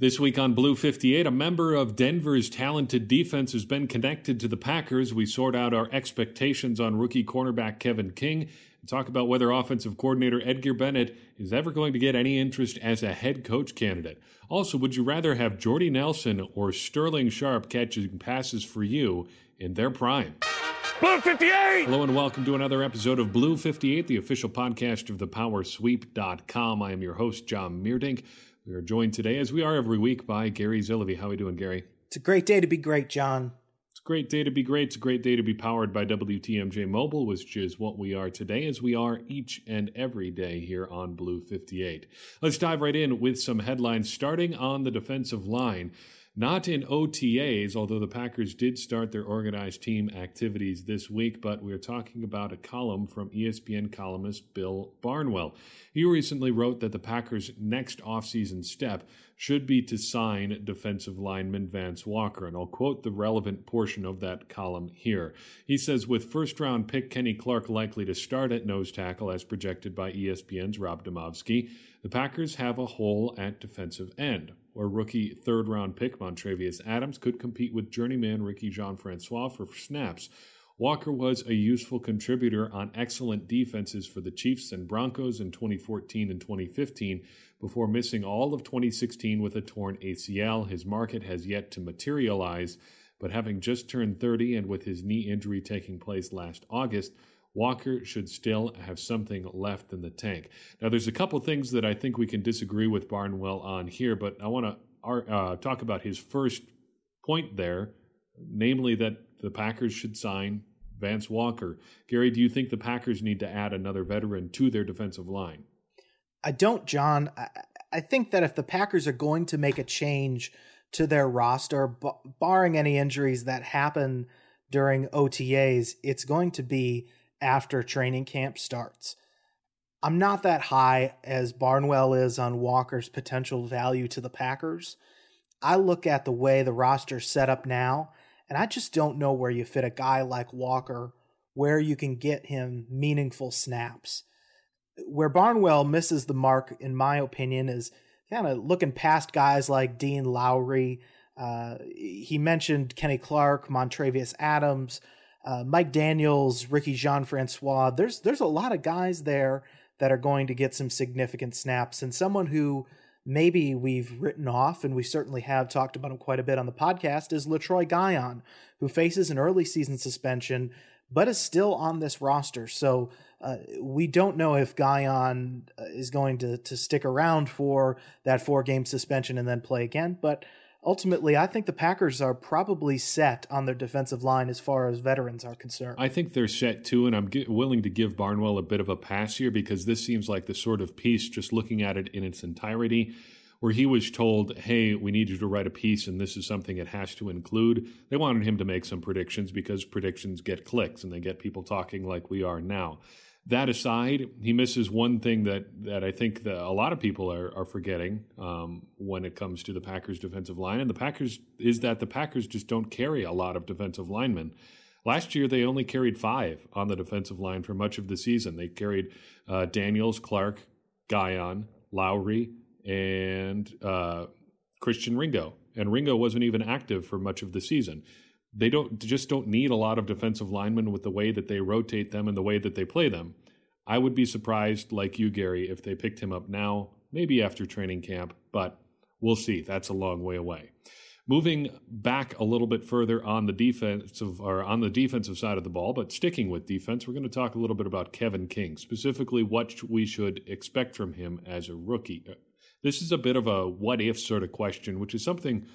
This week on Blue 58, a member of Denver's talented defense has been connected to the Packers. We sort out our expectations on rookie cornerback Kevin King and talk about whether offensive coordinator Edgar Bennett is ever going to get any interest as a head coach candidate. Also, would you rather have Jordy Nelson or Sterling Sharpe catching passes for you in their prime? Blue 58! Hello and welcome to another episode of Blue 58, the official podcast of thepowersweep.com. I am your host, John Meerdink. We are joined today, as we are every week, by Gary Zillaby. How are we doing, Gary? It's a great day to be great, John. It's a great day to be great. It's a great day to be powered by WTMJ Mobile, which is what we are today, as we are each and every day here on Blue 58. Let's dive right in with some headlines, starting on the defensive line. Not in OTAs, although the Packers did start their organized team activities this week, but we're talking about a column from ESPN columnist Bill Barnwell. He recently wrote that the Packers' next offseason step should be to sign defensive lineman Vance Walker, and I'll quote the relevant portion of that column here. He says, with first round pick Kenny Clark likely to start at nose tackle as projected by ESPN's Rob Demovsky, the Packers have a hole at defensive end where rookie third round pick Montravius Adams could compete with journeyman Ricky Jean Francois for snaps. Walker was a useful contributor on excellent defenses for the Chiefs and Broncos in 2014 and 2015 before missing all of 2016 with a torn ACL. His market has yet to materialize, but having just turned 30 and with his knee injury taking place last August, Walker should still have something left in the tank. Now, there's a couple things that I think we can disagree with Barnwell on here, but I want to uh, talk about his first point there, namely that the Packers should sign Vance Walker. Gary, do you think the Packers need to add another veteran to their defensive line? I don't, John. I, I think that if the Packers are going to make a change to their roster, b- barring any injuries that happen during OTAs, it's going to be after training camp starts. I'm not that high as Barnwell is on Walker's potential value to the Packers. I look at the way the roster's set up now, and I just don't know where you fit a guy like Walker, where you can get him meaningful snaps. Where Barnwell misses the mark, in my opinion, is kind of looking past guys like Dean Lowry. Uh, he mentioned Kenny Clark, Montravius Adams, uh, Mike Daniels, Ricky Jean Francois. There's there's a lot of guys there that are going to get some significant snaps, and someone who maybe we've written off, and we certainly have talked about him quite a bit on the podcast, is Letroy Guion, who faces an early season suspension, but is still on this roster. So uh, we don't know if Guion uh, is going to to stick around for that four game suspension and then play again, but ultimately, I think the Packers are probably set on their defensive line as far as veterans are concerned. I think they're set too, and I'm willing to give Barnwell a bit of a pass here because this seems like the sort of piece, just looking at it in its entirety, where he was told, hey, we need you to write a piece and this is something it has to include. They wanted him to make some predictions because predictions get clicks and they get people talking like we are now. That aside, he misses one thing that, that I think that a lot of people are, are forgetting um, when it comes to the Packers' defensive line. And the Packers is that the Packers just don't carry a lot of defensive linemen. Last year, they only carried five on the defensive line for much of the season. They carried uh, Daniels, Clark, Guion, Lowry, and uh, Christian Ringo. And Ringo wasn't even active for much of the season they don't just don't need a lot of defensive linemen with the way that they rotate them and the way that they play them. I would be surprised, like you, Gary, if they picked him up now, maybe after training camp, but we'll see. That's a long way away. Moving back a little bit further on the defensive or on the defensive side of the ball, but sticking with defense, we're going to talk a little bit about Kevin King, specifically what we should expect from him as a rookie. This is a bit of a what if sort of question, which is something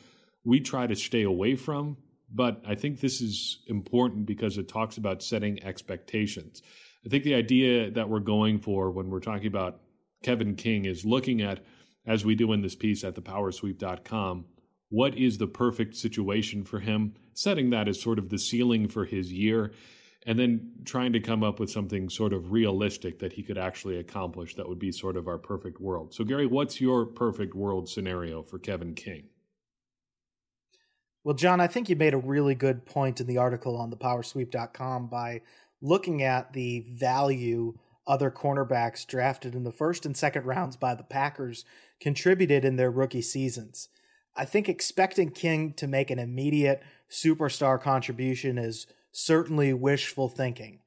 we try to stay away from but I think this is important because it talks about setting expectations. I think the idea that we're going for when we're talking about Kevin King is looking at, as we do in this piece at thepowersweep.com, what is the perfect situation for him, setting that as sort of the ceiling for his year, and then trying to come up with something sort of realistic that he could actually accomplish that would be sort of our perfect world. So, Gary, what's your perfect world scenario for Kevin King? Well, John, I think you made a really good point in the article on thepowersweep.com by looking at the value other cornerbacks drafted in the first and second rounds by the Packers contributed in their rookie seasons. I think expecting King to make an immediate superstar contribution is certainly wishful thinking.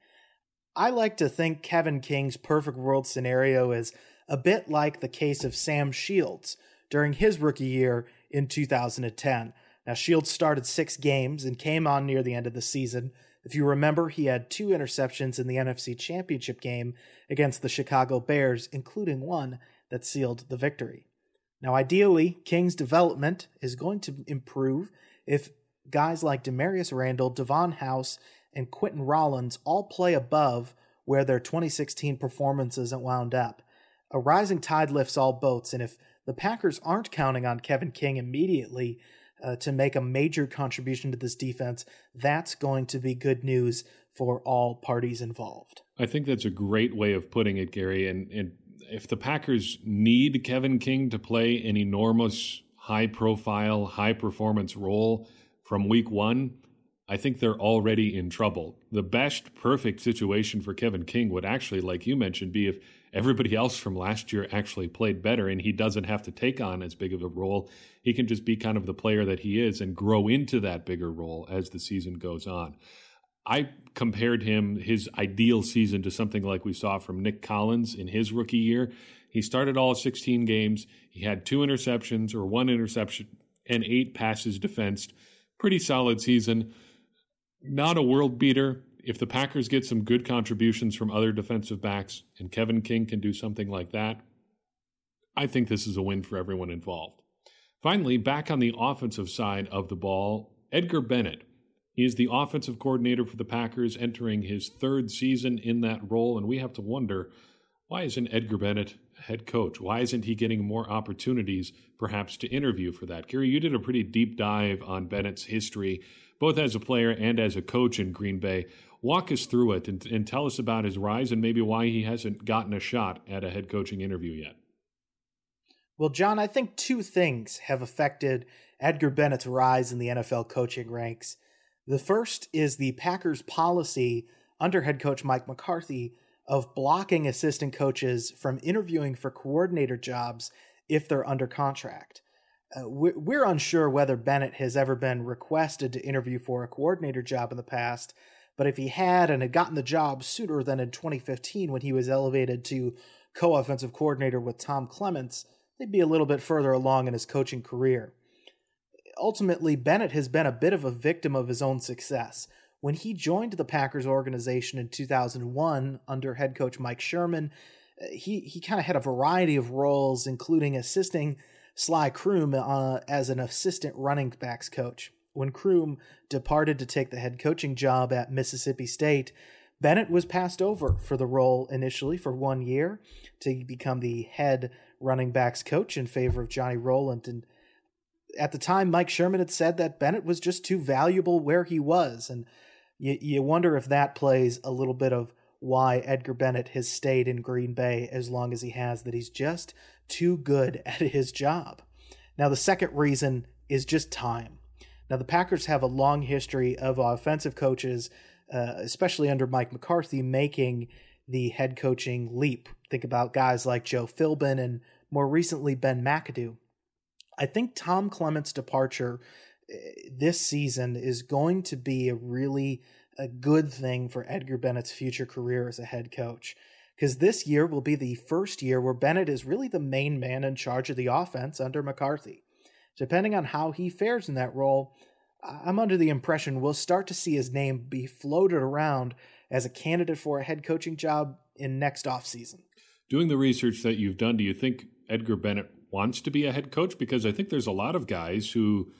I like to think Kevin King's perfect world scenario is a bit like the case of Sam Shields during his rookie year in 2010. Now, Shields started six games and came on near the end of the season. If you remember, he had two interceptions in the NFC Championship game against the Chicago Bears, including one that sealed the victory. Now, ideally, King's development is going to improve if guys like Damarious Randall, Davon House, and Quinten Rollins all play above where their 2016 performances wound up. A rising tide lifts all boats, and if the Packers aren't counting on Kevin King immediately uh, to make a major contribution to this defense, that's going to be good news for all parties involved. I think that's a great way of putting it, Gary. And, and if the Packers need Kevin King to play an enormous, high profile, high performance role from week one, I think they're already in trouble. The best perfect situation for Kevin King would actually, like you mentioned, be if everybody else from last year actually played better and he doesn't have to take on as big of a role. He can just be kind of the player that he is and grow into that bigger role as the season goes on. I compared him, his ideal season, to something like we saw from Nick Collins in his rookie year. He started all 16 games. He had two interceptions or one interception and eight passes defensed. Pretty solid season. Not a world beater. If the Packers get some good contributions from other defensive backs and Kevin King can do something like that, I think this is a win for everyone involved. Finally, back on the offensive side of the ball, Edgar Bennett he is the offensive coordinator for the Packers, entering his third season in that role, and we have to wonder why isn't Edgar Bennett head coach? Why isn't he getting more opportunities, perhaps, to interview for that? Gary, you did a pretty deep dive on Bennett's history, both as a player and as a coach in Green Bay. Walk us through it and, and tell us about his rise and maybe why he hasn't gotten a shot at a head coaching interview yet. Well, John, I think two things have affected Edgar Bennett's rise in the NFL coaching ranks. The first is the Packers' policy under head coach Mike McCarthy of blocking assistant coaches from interviewing for coordinator jobs if they're under contract. Uh, we're unsure whether Bennett has ever been requested to interview for a coordinator job in the past, but if he had and had gotten the job sooner than in 2015 when he was elevated to co offensive coordinator with Tom Clements, they'd be a little bit further along in his coaching career ultimately, Bennett has been a bit of a victim of his own success. When he joined the Packers organization in 2001 under head coach Mike Sherman, he, he kind of had a variety of roles, including assisting Sly Croom uh, as an assistant running backs coach. When Croom departed to take the head coaching job at Mississippi State, Bennett was passed over for the role initially for one year to become the head running backs coach in favor of Johnny Roland. And at the time, Mike Sherman had said that Bennett was just too valuable where he was. And you, you wonder if that plays a little bit of why Edgar Bennett has stayed in Green Bay as long as he has, that he's just too good at his job. Now, the second reason is just time. Now, the Packers have a long history of offensive coaches, uh, especially under Mike McCarthy, making the head coaching leap. Think about guys like Joe Philbin and more recently Ben McAdoo. I think Tom Clements' departure eh, this season is going to be a really a good thing for Edgar Bennett's future career as a head coach. Because this year will be the first year where Bennett is really the main man in charge of the offense under McCarthy. Depending on how he fares in that role, I'm under the impression we'll start to see his name be floated around as a candidate for a head coaching job in next offseason. Doing the research that you've done, do you think Edgar Bennett wants to be a head coach because I think there's a lot of guys who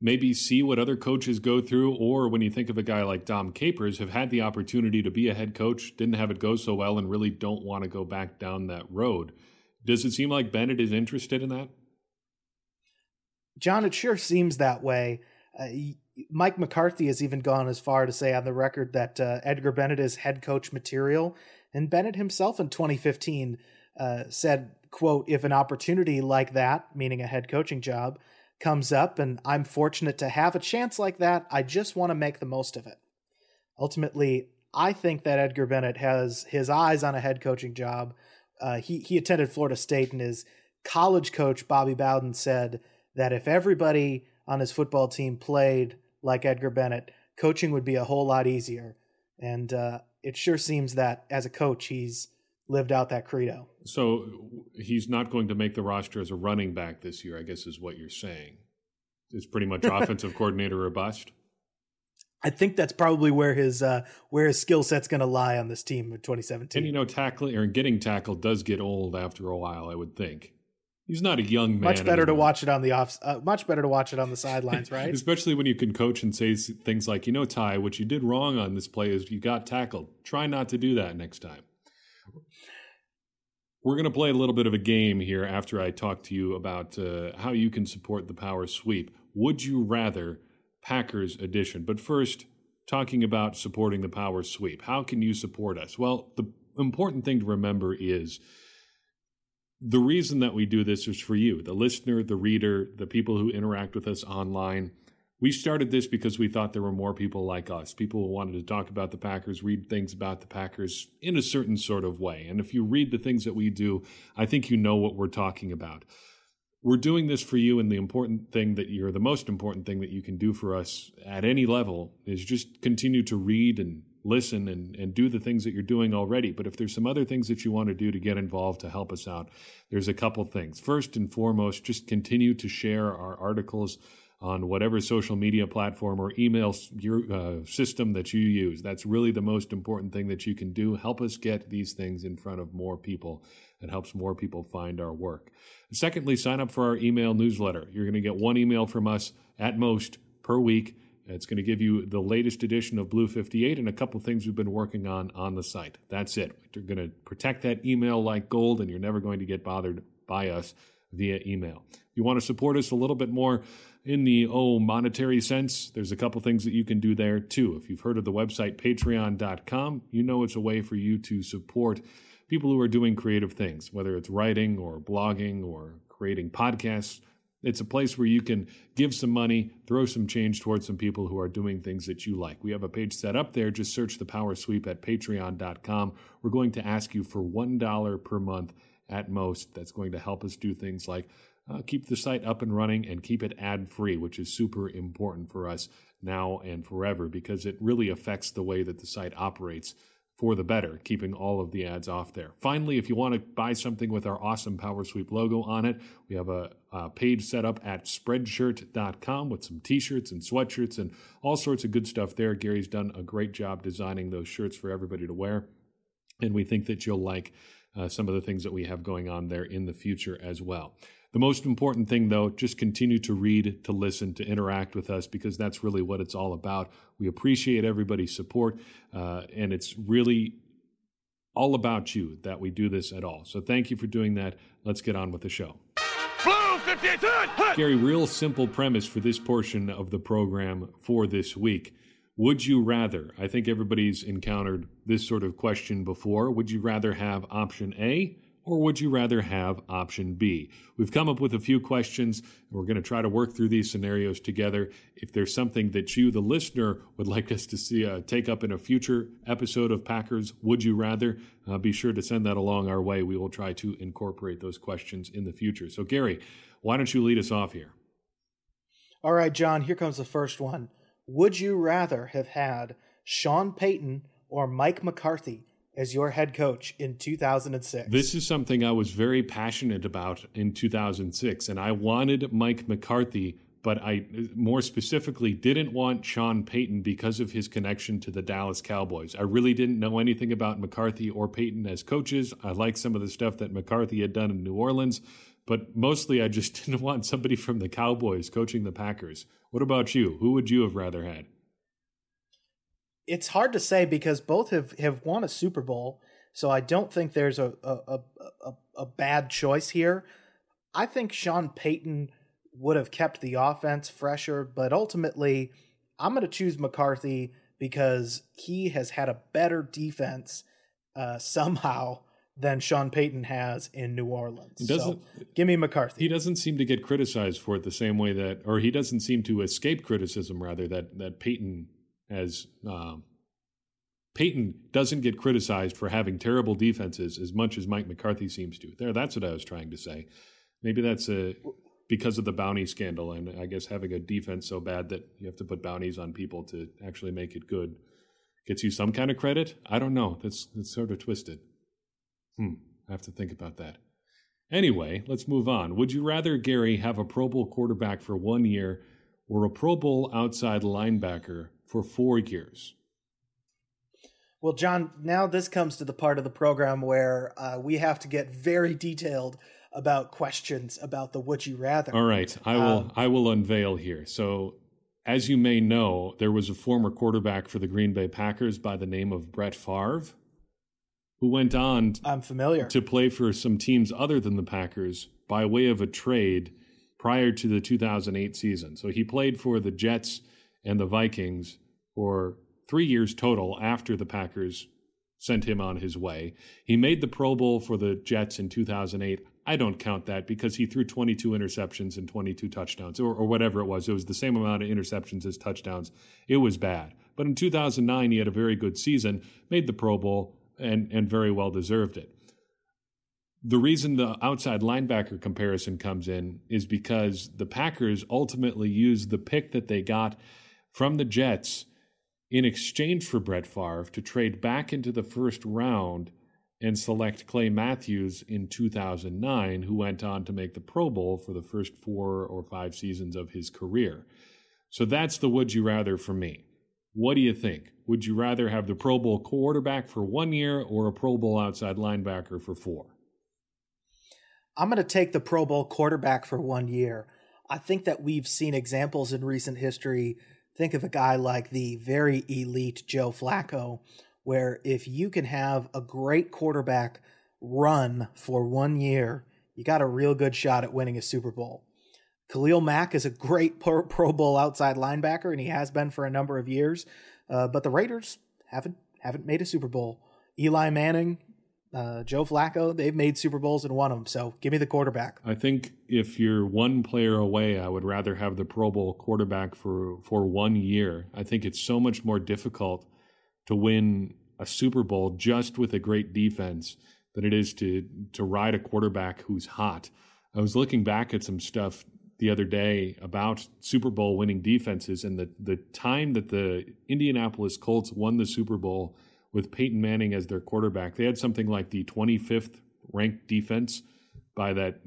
maybe see what other coaches go through, or when you think of a guy like Dom Capers, have had the opportunity to be a head coach, didn't have it go so well, and really don't want to go back down that road. Does it seem like Bennett is interested in that? John, it sure seems that way. Uh, Mike McCarthy has even gone as far to say on the record that uh, Edgar Bennett is head coach material. And Bennett himself in 2015 uh, said quote, if an opportunity like that, meaning a head coaching job, comes up and I'm fortunate to have a chance like that, I just want to make the most of it. Ultimately, I think that Edgar Bennett has his eyes on a head coaching job. Uh, he he attended Florida State, and his college coach Bobby Bowden said that if everybody on his football team played like Edgar Bennett, coaching would be a whole lot easier. And uh, it sure seems that as a coach, he's lived out that credo. So he's not going to make the roster as a running back this year, I guess is what you're saying. It's pretty much offensive coordinator or bust. I think that's probably where his uh, where his skill set's going to lie on this team in 2017. And you know, tackling or getting tackled does get old after a while. I would think he's not a young man. Much better anymore. to watch it on the off. Uh, much better to watch it on the sidelines, right? Especially when you can coach and say things like, you know, Ty, what you did wrong on this play is you got tackled. Try not to do that next time. We're going to play a little bit of a game here after I talk to you about uh, how you can support the power sweep. Would you rather Packers edition? But first, talking about supporting the power sweep. How can you support us? Well, the important thing to remember is the reason that we do this is for you, the listener, the reader, the people who interact with us online. We started this because we thought there were more people like us, people who wanted to talk about the Packers, read things about the Packers in a certain sort of way. And if you read the things that we do, I think you know what we're talking about. We're doing this for you, and the important thing that you're the most important thing that you can do for us at any level is just continue to read and listen and, and do the things that you're doing already. But if there's some other things that you want to do to get involved to help us out, there's a couple things. First and foremost, just continue to share our articles on whatever social media platform or email your, uh, system that you use. That's really the most important thing that you can do. Help us get these things in front of more people. It helps more people find our work. Secondly, sign up for our email newsletter. You're going to get one email from us at most per week. It's going to give you the latest edition of Blue 58 and a couple things we've been working on on the site. That's it. We're going to protect that email like gold, and you're never going to get bothered by us via email. If you want to support us a little bit more, in the oh monetary sense there's a couple things that you can do there too if you've heard of the website patreon.com you know it's a way for you to support people who are doing creative things whether it's writing or blogging or creating podcasts it's a place where you can give some money throw some change towards some people who are doing things that you like. We have a page set up there. Just search the power sweep at patreon.com we're going to ask you for $1 per month at most. That's going to help us do things like uh, keep the site up and running and keep it ad free, which is super important for us now and forever because it really affects the way that the site operates for the better, keeping all of the ads off there. Finally, if you want to buy something with our awesome Power Sweep logo on it, we have a, a page set up at spreadshirt.com with some t shirts and sweatshirts and all sorts of good stuff there. Gary's done a great job designing those shirts for everybody to wear. And we think that you'll like uh, some of the things that we have going on there in the future as well. The most important thing, though, just continue to read, to listen, to interact with us because that's really what it's all about. We appreciate everybody's support, uh, and it's really all about you that we do this at all. So thank you for doing that. Let's get on with the show. Blue 58! Gary, real simple premise for this portion of the program for this week. Would you rather? I think everybody's encountered this sort of question before. Would you rather have option A? Or would you rather have option B? We've come up with a few questions, and we're going to try to work through these scenarios together. If there's something that you, the listener, would like us to see uh, take up in a future episode of Packers Would You Rather, uh, be sure to send that along our way. We will try to incorporate those questions in the future. So, Gary, why don't you lead us off here? All right, John, here comes the first one. Would you rather have had Sean Payton or Mike McCarthy as your head coach in 2006. This is something I was very passionate about in 2006, and I wanted Mike McCarthy, but I more specifically didn't want Sean Payton because of his connection to the Dallas Cowboys. I really didn't know anything about McCarthy or Payton as coaches. I liked some of the stuff that McCarthy had done in New Orleans, but mostly I just didn't want somebody from the Cowboys coaching the Packers. What about you? Who would you have rather had? It's hard to say because both have, have won a Super Bowl, so I don't think there's a a, a, a bad choice here. I think Sean Payton would have kept the offense fresher, but ultimately, I'm going to choose McCarthy because he has had a better defense uh, somehow than Sean Payton has in New Orleans. So give me McCarthy. He doesn't seem to get criticized for it the same way that, or he doesn't seem to escape criticism rather that that Payton as um, Payton doesn't get criticized for having terrible defenses as much as Mike McCarthy seems to. There, that's what I was trying to say. Maybe that's a because of the bounty scandal, and I guess having a defense so bad that you have to put bounties on people to actually make it good gets you some kind of credit. I don't know. That's that's sort of twisted. Hmm. I have to think about that. Anyway, let's move on. Would you rather Gary have a Pro Bowl quarterback for one year or a Pro Bowl outside linebacker for four years? Well, John, now this comes to the part of the program where uh, we have to get very detailed about questions about the would you rather. All right, I will um, I will unveil here. So, as you may know, there was a former quarterback for the Green Bay Packers by the name of Brett Favre, who went on I'm familiar to play for some teams other than the Packers by way of a trade prior to the 2008 season. So he played for the Jets and the Vikings for three years total after the Packers sent him on his way. He made the Pro Bowl for the Jets in 2008. I don't count that because he threw 22 interceptions and 22 touchdowns, or, or whatever it was. It was the same amount of interceptions as touchdowns. It was bad. But in 2009, he had a very good season, made the Pro Bowl, and, and very well deserved it. The reason the outside linebacker comparison comes in is because the Packers ultimately used the pick that they got from the Jets in exchange for Brett Favre to trade back into the first round and select Clay Matthews in 2009, who went on to make the Pro Bowl for the first four or five seasons of his career. So that's the would you rather for me. What do you think? Would you rather have the Pro Bowl quarterback for one year or a Pro Bowl outside linebacker for four? I'm going to take the Pro Bowl quarterback for one year. I think that we've seen examples in recent history Think of a guy like the very elite Joe Flacco, where if you can have a great quarterback run for one year, you got a real good shot at winning a Super Bowl. Khalil Mack is a great Pro, Bowl outside linebacker, and he has been for a number of years. Uh, but the Raiders haven't haven't made a Super Bowl. Eli Manning, uh, Joe Flacco, they've made Super Bowls and won them. So give me the quarterback. I think if you're one player away, I would rather have the Pro Bowl quarterback for for one year. I think it's so much more difficult to win a Super Bowl just with a great defense than it is to to ride a quarterback who's hot. I was looking back at some stuff the other day about Super Bowl winning defenses and the the time that the Indianapolis Colts won the Super Bowl with Peyton Manning as their quarterback. They had something like the 25th ranked defense by that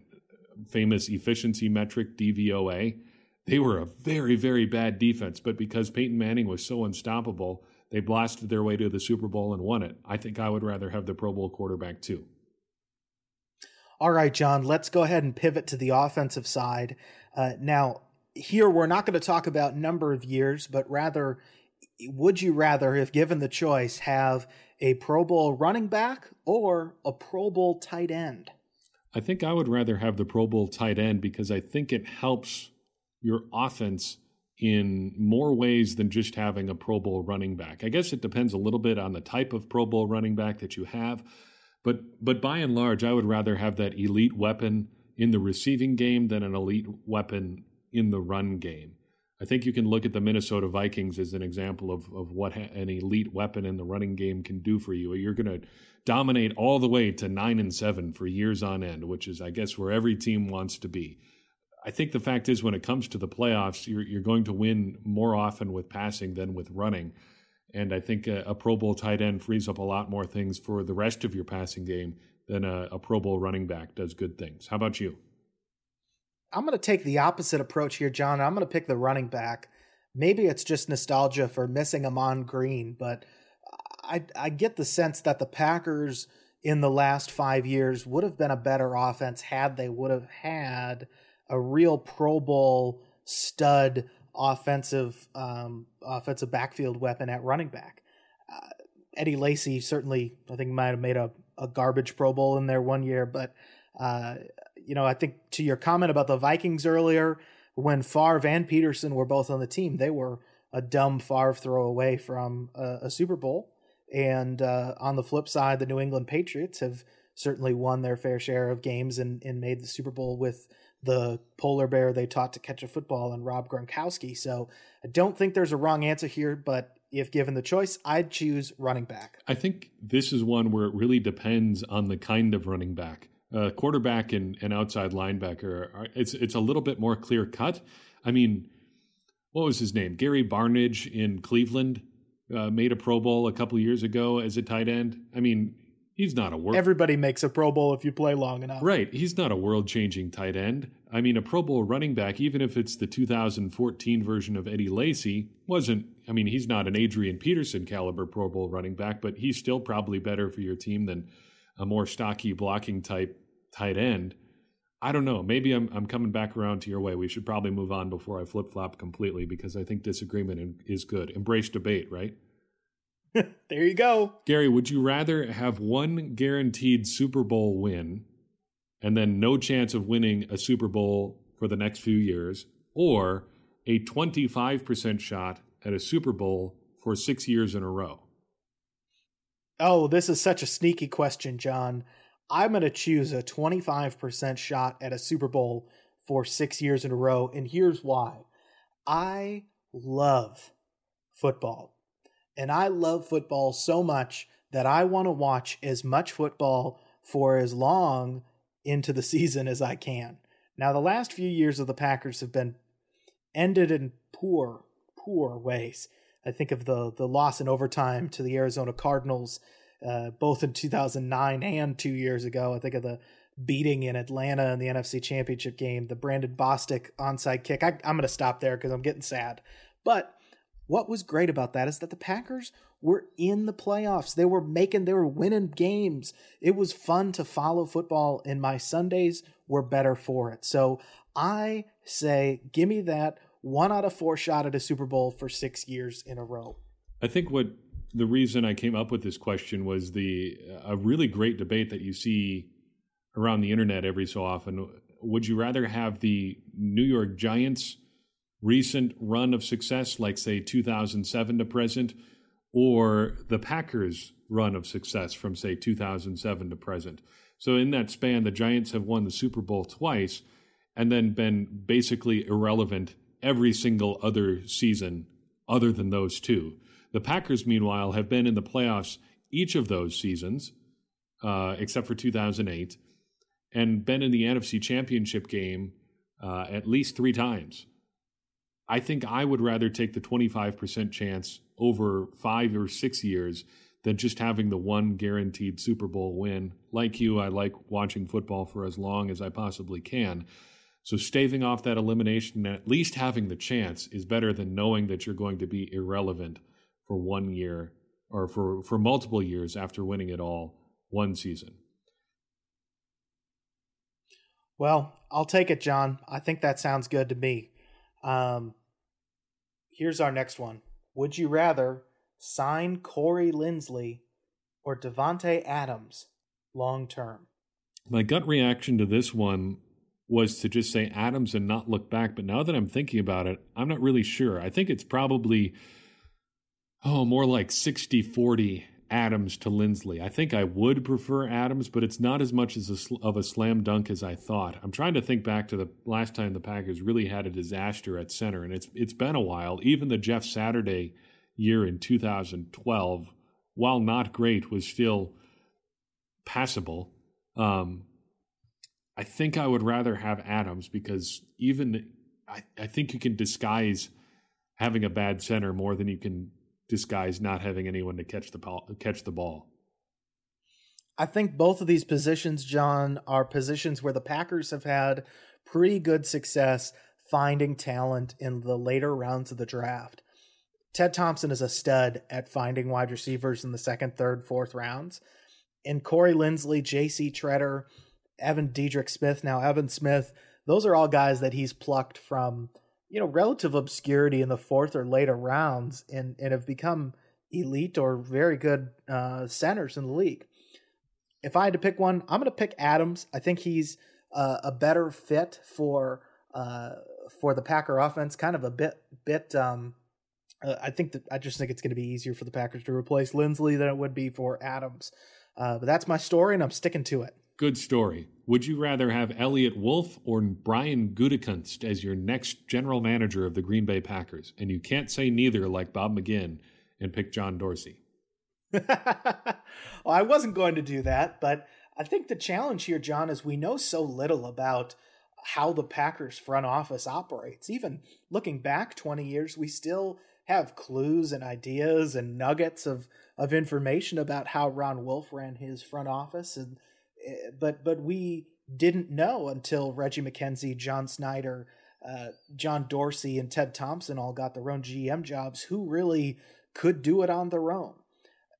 famous efficiency metric, DVOA. They were a very, very bad defense, but because Peyton Manning was so unstoppable, they blasted their way to the Super Bowl and won it. I think I would rather have the Pro Bowl quarterback too. All right, John, let's go ahead and pivot to the offensive side. Uh, now, here we're not going to talk about number of years, but rather would you rather, if given the choice, have a Pro Bowl running back or a Pro Bowl tight end? I think I would rather have the Pro Bowl tight end because I think it helps your offense in more ways than just having a Pro Bowl running back. I guess it depends a little bit on the type of Pro Bowl running back that you have, but but by and large, I would rather have that elite weapon in the receiving game than an elite weapon in the run game. I think you can look at the Minnesota Vikings as an example of, of what an elite weapon in the running game can do for you. You're going to dominate all the way to nine and seven for years on end, which is, I guess, where every team wants to be. I think the fact is, when it comes to the playoffs, you're, you're going to win more often with passing than with running. And I think a, a, Pro Bowl tight end frees up a lot more things for the rest of your passing game than a, a Pro Bowl running back does good things. How about you? I'm going to take the opposite approach here, John. I'm going to pick the running back. Maybe it's just nostalgia for missing Ahman Green, but I, I get the sense that the Packers in the last five years would have been a better offense had they would have had a real Pro Bowl stud offensive um, offensive backfield weapon at running back. Uh, Eddie Lacy certainly, I think, might have made a, a garbage Pro Bowl in there one year, but uh, you know, I think to your comment about the Vikings earlier, when Favre and Peterson were both on the team, they were a dumb Favre throw away from a, a Super Bowl. And uh, on the flip side, the New England Patriots have certainly won their fair share of games and, and made the Super Bowl with the polar bear they taught to catch a football and Rob Gronkowski. So I don't think there's a wrong answer here, but if given the choice, I'd choose running back. I think this is one where it really depends on the kind of running back. Uh, quarterback and, and outside linebacker, are, it's it's a little bit more clear cut. I mean, what was his name? Gary Barnidge in Cleveland uh, made a Pro Bowl a couple years ago as a tight end. I mean, he's not a world. Everybody makes a Pro Bowl if you play long enough. Right. He's not a world changing tight end. I mean, a Pro Bowl running back, even if it's the 2014 version of Eddie Lacy, wasn't, I mean, he's not an Adrian Peterson caliber Pro Bowl running back, but he's still probably better for your team than a more stocky blocking type tight end. I don't know. Maybe I'm I'm coming back around to your way. We should probably move on before I flip flop completely because I think disagreement is good. Embrace debate, right? there you go. Gary, would you rather have one guaranteed Super Bowl win and then no chance of winning a Super Bowl for the next few years, or a 25% shot at a Super Bowl for six years in a row? Oh, this is such a sneaky question, John. I'm going to choose a 25% shot at a Super Bowl for six years in a row. And here's why I love football. And I love football so much that I want to watch as much football for as long into the season as I can. Now, the last few years of the Packers have been ended in poor, poor ways. I think of the the loss in overtime to the Arizona Cardinals uh, both in 2009 and two years ago. I think of the beating in Atlanta in the NFC Championship game, the Brandon Bostick onside kick. I, I'm going to stop there because I'm getting sad. But what was great about that is that the Packers were in the playoffs. They were making, they were winning games. It was fun to follow football, and my Sundays were better for it. So I say, give me that one out of four shot at a Super Bowl for six years in a row. I think what the reason I came up with this question was the a really great debate that you see around the internet every so often. Would you rather have the New York Giants recent run of success, like say 2007 to present, or the Packers run of success from say 2007 to present? So in that span, the Giants have won the Super Bowl twice and then been basically irrelevant every single other season other than those two. The Packers, meanwhile, have been in the playoffs each of those seasons, uh, except for 2008, and been in the NFC Championship game uh, at least three times. I think I would rather take the 25% chance over five or six years than just having the one guaranteed Super Bowl win. Like you, I like watching football for as long as I possibly can. So staving off that elimination and at least having the chance is better than knowing that you're going to be irrelevant for one year or for, for multiple years after winning it all one season. Well, I'll take it, John. I think that sounds good to me. Um, here's our next one. Would you rather sign Corey Linsley or Davante Adams long term? My gut reaction to this one was to just say Adams and not look back. But now that I'm thinking about it, I'm not really sure. I think it's probably oh, more like 60 40 Adams to Linsley. I think I would prefer Adams, but it's not as much as a sl- of a slam dunk as I thought. I'm trying to think back to the last time the Packers really had a disaster at center, and it's it's been a while. Even the Jeff Saturday year in 2012, while not great, was still passable. Um, I think I would rather have Adams because even I, I think you can disguise having a bad center more than you can disguise not having anyone to catch the ball, catch the ball. I think both of these positions, John, are positions where the Packers have had pretty good success finding talent in the later rounds of the draft. Ted Thompson is a stud at finding wide receivers in the second, third, fourth rounds. And Corey Linsley, J.C. Tretter, Evan Dietrich Smith, now Evan Smith, those are all guys that he's plucked from – you know relative obscurity in the fourth or later rounds and and have become elite or very good uh, centers in the league. If I had to pick one, I'm going to pick Adams. I think he's uh, a better fit for uh, for the Packer offense. Kind of a bit bit. Um, uh, I think that I just think it's going to be easier for the Packers to replace Linsley than it would be for Adams. Uh, but that's my story, and I'm sticking to it. Good story. Would you rather have Eliot Wolf or Brian Gutekunst as your next general manager of the Green Bay Packers? And you can't say neither like Bob McGinn and pick John Dorsey. well, I wasn't going to do that, but I think the challenge here, John, is we know so little about how the Packers front office operates. Even looking back 20 years, we still have clues and ideas and nuggets of of information about how Ron Wolf ran his front office and but but we didn't know until Reggie McKenzie, John Schneider, uh, John Dorsey, and Ted Thompson all got their own GM jobs who really could do it on their own.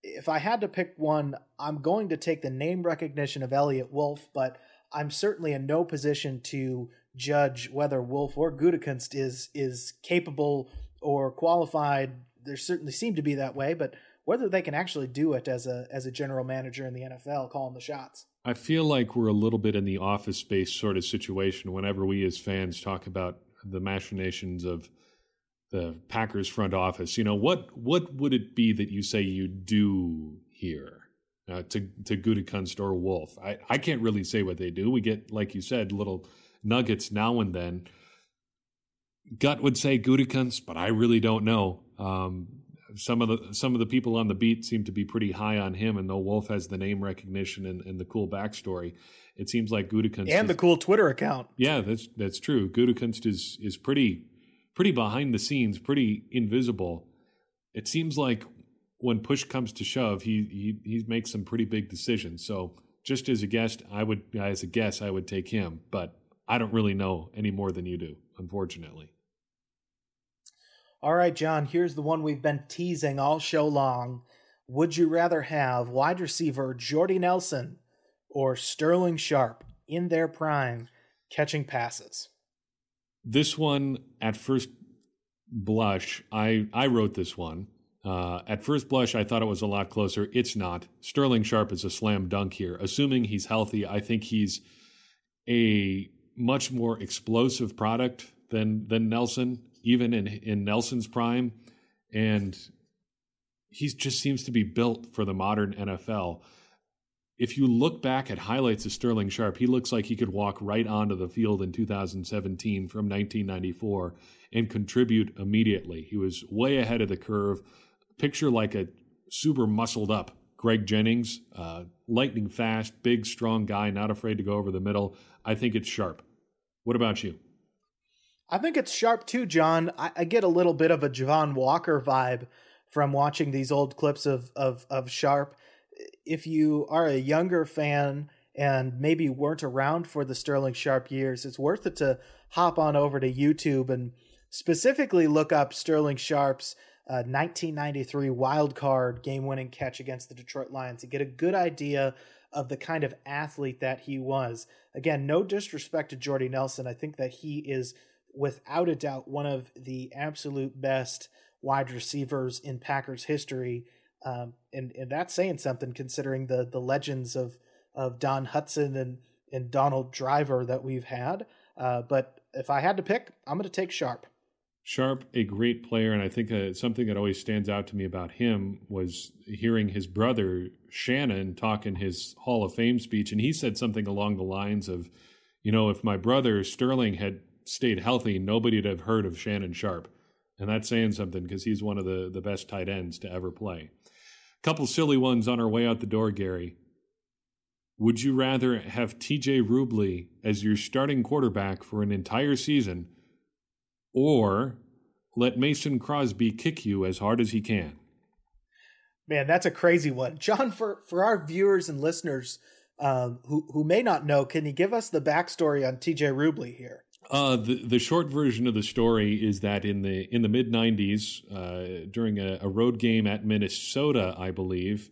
If I had to pick one, I'm going to take the name recognition of Eliot Wolf, but I'm certainly in no position to judge whether Wolf or Gutekunst is is capable or qualified. There certainly seem to be that way, but whether they can actually do it as a as a general manager in the NFL, calling the shots. I feel like we're a little bit in the office space sort of situation whenever we as fans talk about the machinations of the Packers front office. You know, what what would it be that you say you do here? Uh, to to or Wolf, I, I can't really say what they do. We get, like you said, little nuggets now and then. Gut would say Gutekunst, but I really don't know. Um, some of the some of the people on the beat seem to be pretty high on him, and though Wolf has the name recognition and, and the cool backstory, it seems like Gutekunst and is, the cool Twitter account. Yeah, that's that's true. Gutekunst is is pretty pretty behind the scenes, pretty invisible. It seems like when push comes to shove, he he he makes some pretty big decisions. So just as a guest, I would as a guess I would take him, but I don't really know any more than you do, unfortunately. All right, John, here's the one we've been teasing all show long. Would you rather have wide receiver Jordy Nelson or Sterling Sharpe in their prime catching passes? This one, at first blush, I, I wrote this one. Uh, at first blush, I thought it was a lot closer. It's not. Sterling Sharpe is a slam dunk here. Assuming he's healthy, I think he's a much more explosive product than than Nelson even in in Nelson's prime, and he just seems to be built for the modern NFL. If you look back at highlights of Sterling Sharpe, he looks like he could walk right onto the field in 2017 from 1994 and contribute immediately. He was way ahead of the curve. Picture like a super muscled up Greg Jennings, uh, lightning fast, big, strong guy, not afraid to go over the middle. I think it's Sharpe. What about you? I think it's sharp too, John. I, I, get a little bit of a Javon Walker vibe from watching these old clips of of of Sharpe. If you are a younger fan and maybe weren't around for the Sterling Sharpe years, it's worth it to hop on over to YouTube and specifically look up Sterling Sharpe's uh, 1993 wild card game winning catch against the Detroit Lions to get a good idea of the kind of athlete that he was. Again, no disrespect to Jordy Nelson. I think that he is without a doubt one of the absolute best wide receivers in Packers history. Um, and, and that's saying something considering the the legends of of Don Hutson and and Donald Driver that we've had. Uh, but if I had to pick, I'm going to take Sharpe. Sharpe, a great player, and I think uh, something that always stands out to me about him was hearing his brother Shannon talk in his Hall of Fame speech, and he said something along the lines of, "You know, if my brother Sterling had stayed healthy, nobody'd have heard of Shannon Sharpe. And that's saying something because he's one of the, the best tight ends to ever play. Couple silly ones on our way out the door, Gary. Would you rather have TJ Rubley as your starting quarterback for an entire season or let Mason Crosby kick you as hard as he can? Man, that's a crazy one. John, for, for our viewers and listeners um, who, who may not know, can you give us the backstory on TJ Rubley here? Uh, the the short version of the story is that in the in the mid '90s, uh, during a, a, road game at Minnesota, I believe,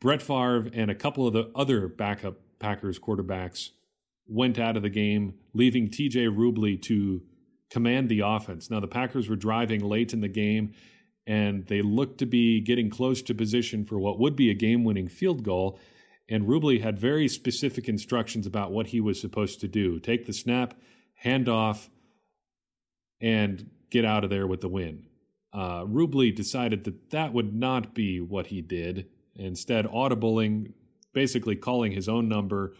Brett Favre and a couple of the other backup Packers quarterbacks went out of the game, leaving T.J. Rubley to command the offense. Now the Packers were driving late in the game, and they looked to be getting close to position for what would be a game-winning field goal. And Rubley had very specific instructions about what he was supposed to do: take the snap hand off, and get out of there with the win. Uh, Rubley decided that that would not be what he did. Instead, audibling, basically calling his own number,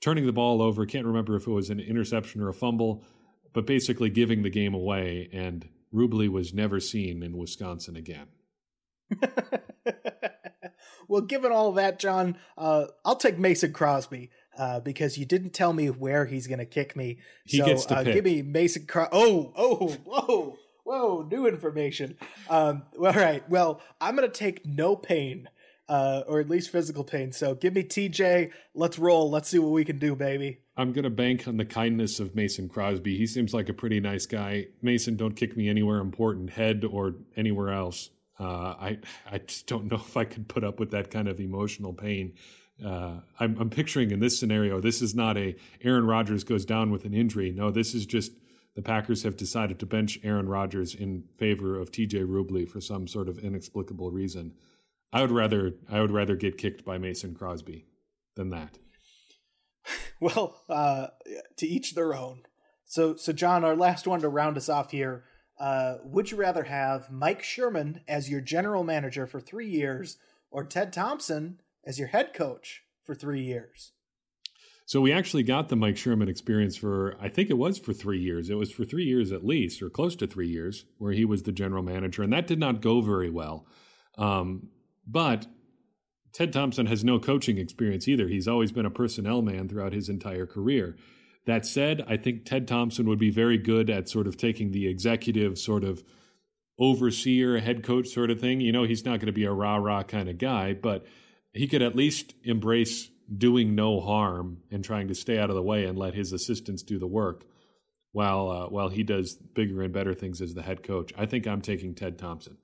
turning the ball over. Can't remember if it was an interception or a fumble, but basically giving the game away. And Rubley was never seen in Wisconsin again. well, given all that, John, uh, I'll take Mason Crosby uh, because you didn't tell me where he's going to kick me. He so, gets to uh, pick. give me Mason Crosby. Oh, oh, whoa, whoa, new information. Um, all right, well, I'm going to take no pain, uh, or at least physical pain. So give me TJ. Let's roll. Let's see what we can do, baby. I'm going to bank on the kindness of Mason Crosby. He seems like a pretty nice guy. Mason, don't kick me anywhere important, head or anywhere else. Uh, I I just don't know if I could put up with that kind of emotional pain. Uh, I'm, I'm picturing in this scenario, this is not a Aaron Rodgers goes down with an injury. No, this is just the Packers have decided to bench Aaron Rodgers in favor of TJ Rubley for some sort of inexplicable reason. I would rather I would rather get kicked by Mason Crosby than that. Well, uh, to each their own. So, so John, our last one to round us off here. Uh, would you rather have Mike Sherman as your general manager for three years, or Ted Thompson as your head coach for three years? So we actually got the Mike Sherman experience for I think it was for three years. It was for three years at least, or close to three years, where he was the general manager, and that did not go very well. Um, but Ted Thompson has no coaching experience either. He's always been a personnel man throughout his entire career. That said, I think Ted Thompson would be very good at sort of taking the executive sort of overseer, head coach sort of thing. You know, he's not going to be a rah rah kind of guy, but he could at least embrace doing no harm and trying to stay out of the way and let his assistants do the work while uh, while he does bigger and better things as the head coach. I think I'm taking Ted Thompson.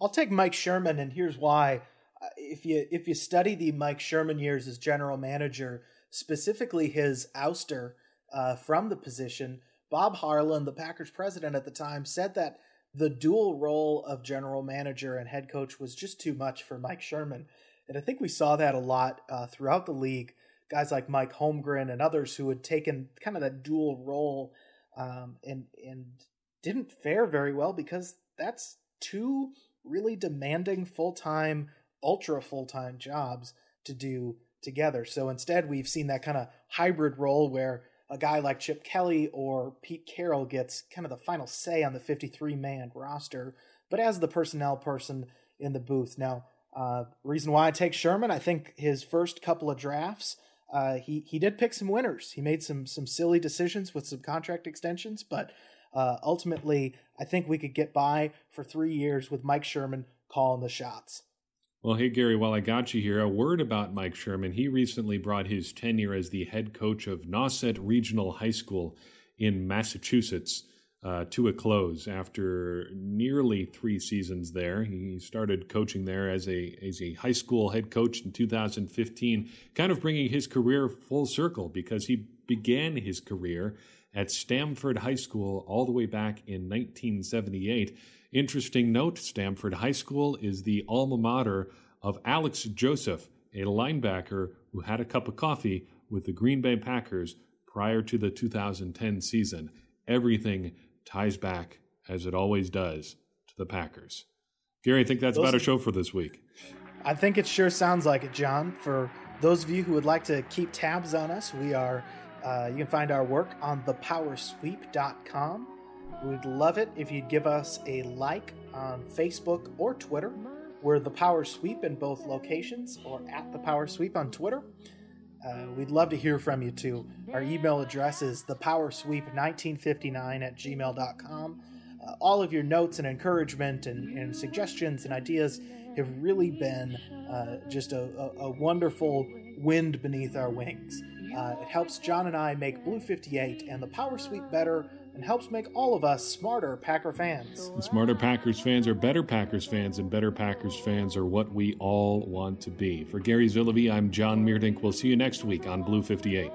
I'll take Mike Sherman, and here's why. Uh, If you if you study the Mike Sherman years as general manager, specifically his ouster uh, from the position, Bob Harlan, the Packers president at the time, said that the dual role of general manager and head coach was just too much for Mike Sherman, and I think we saw that a lot uh, throughout the league. Guys like Mike Holmgren and others who had taken kind of that dual role um, and and didn't fare very well because that's two really demanding full time, ultra full time jobs to do together. So instead, we've seen that kind of hybrid role where a guy like Chip Kelly or Pete Carroll gets kind of the final say on the 53 man roster, but as the personnel person in the booth. Now, uh, reason why I take Sherman, I think his first couple of drafts, uh, he he did pick some winners. He made some some silly decisions with some contract extensions, but uh, ultimately, I think we could get by for three years with Mike Sherman calling the shots. Well, hey, Gary, while I got you here, a word about Mike Sherman. He recently brought his tenure as the head coach of Nauset Regional High School in Massachusetts uh, to a close after nearly three seasons there. He started coaching there as a, as a high school head coach in 2015, kind of bringing his career full circle because he began his career at Stamford High School all the way back in 1978. Interesting note Stamford High School is the alma mater of Alex Joseph, a linebacker who had a cup of coffee with the Green Bay Packers prior to the 2010 season. Everything ties back, as it always does, to the Packers. Gary, I think that's Those- about a show for this week. I think it sure sounds like it, John. For those of you who would like to keep tabs on us, we are. Uh, you can find our work on thepowersweep.com. We'd love it if you'd give us a like on Facebook or Twitter. We're the Power Sweep in both locations, or at the Power Sweep on Twitter. Uh, we'd love to hear from you too. Our email address is thepowersweep1959 at gmail.com. Uh, all of your notes and encouragement and, and suggestions and ideas have really been uh, just a, a, a wonderful wind beneath our wings. Uh, it helps John and I make Blue 58 and the Power Sweep better and helps make all of us smarter Packer fans. And smarter Packers fans are better Packers fans, and better Packers fans are what we all want to be. For Gary Zillaby, I'm John Meerdink. We'll see you next week on Blue 58.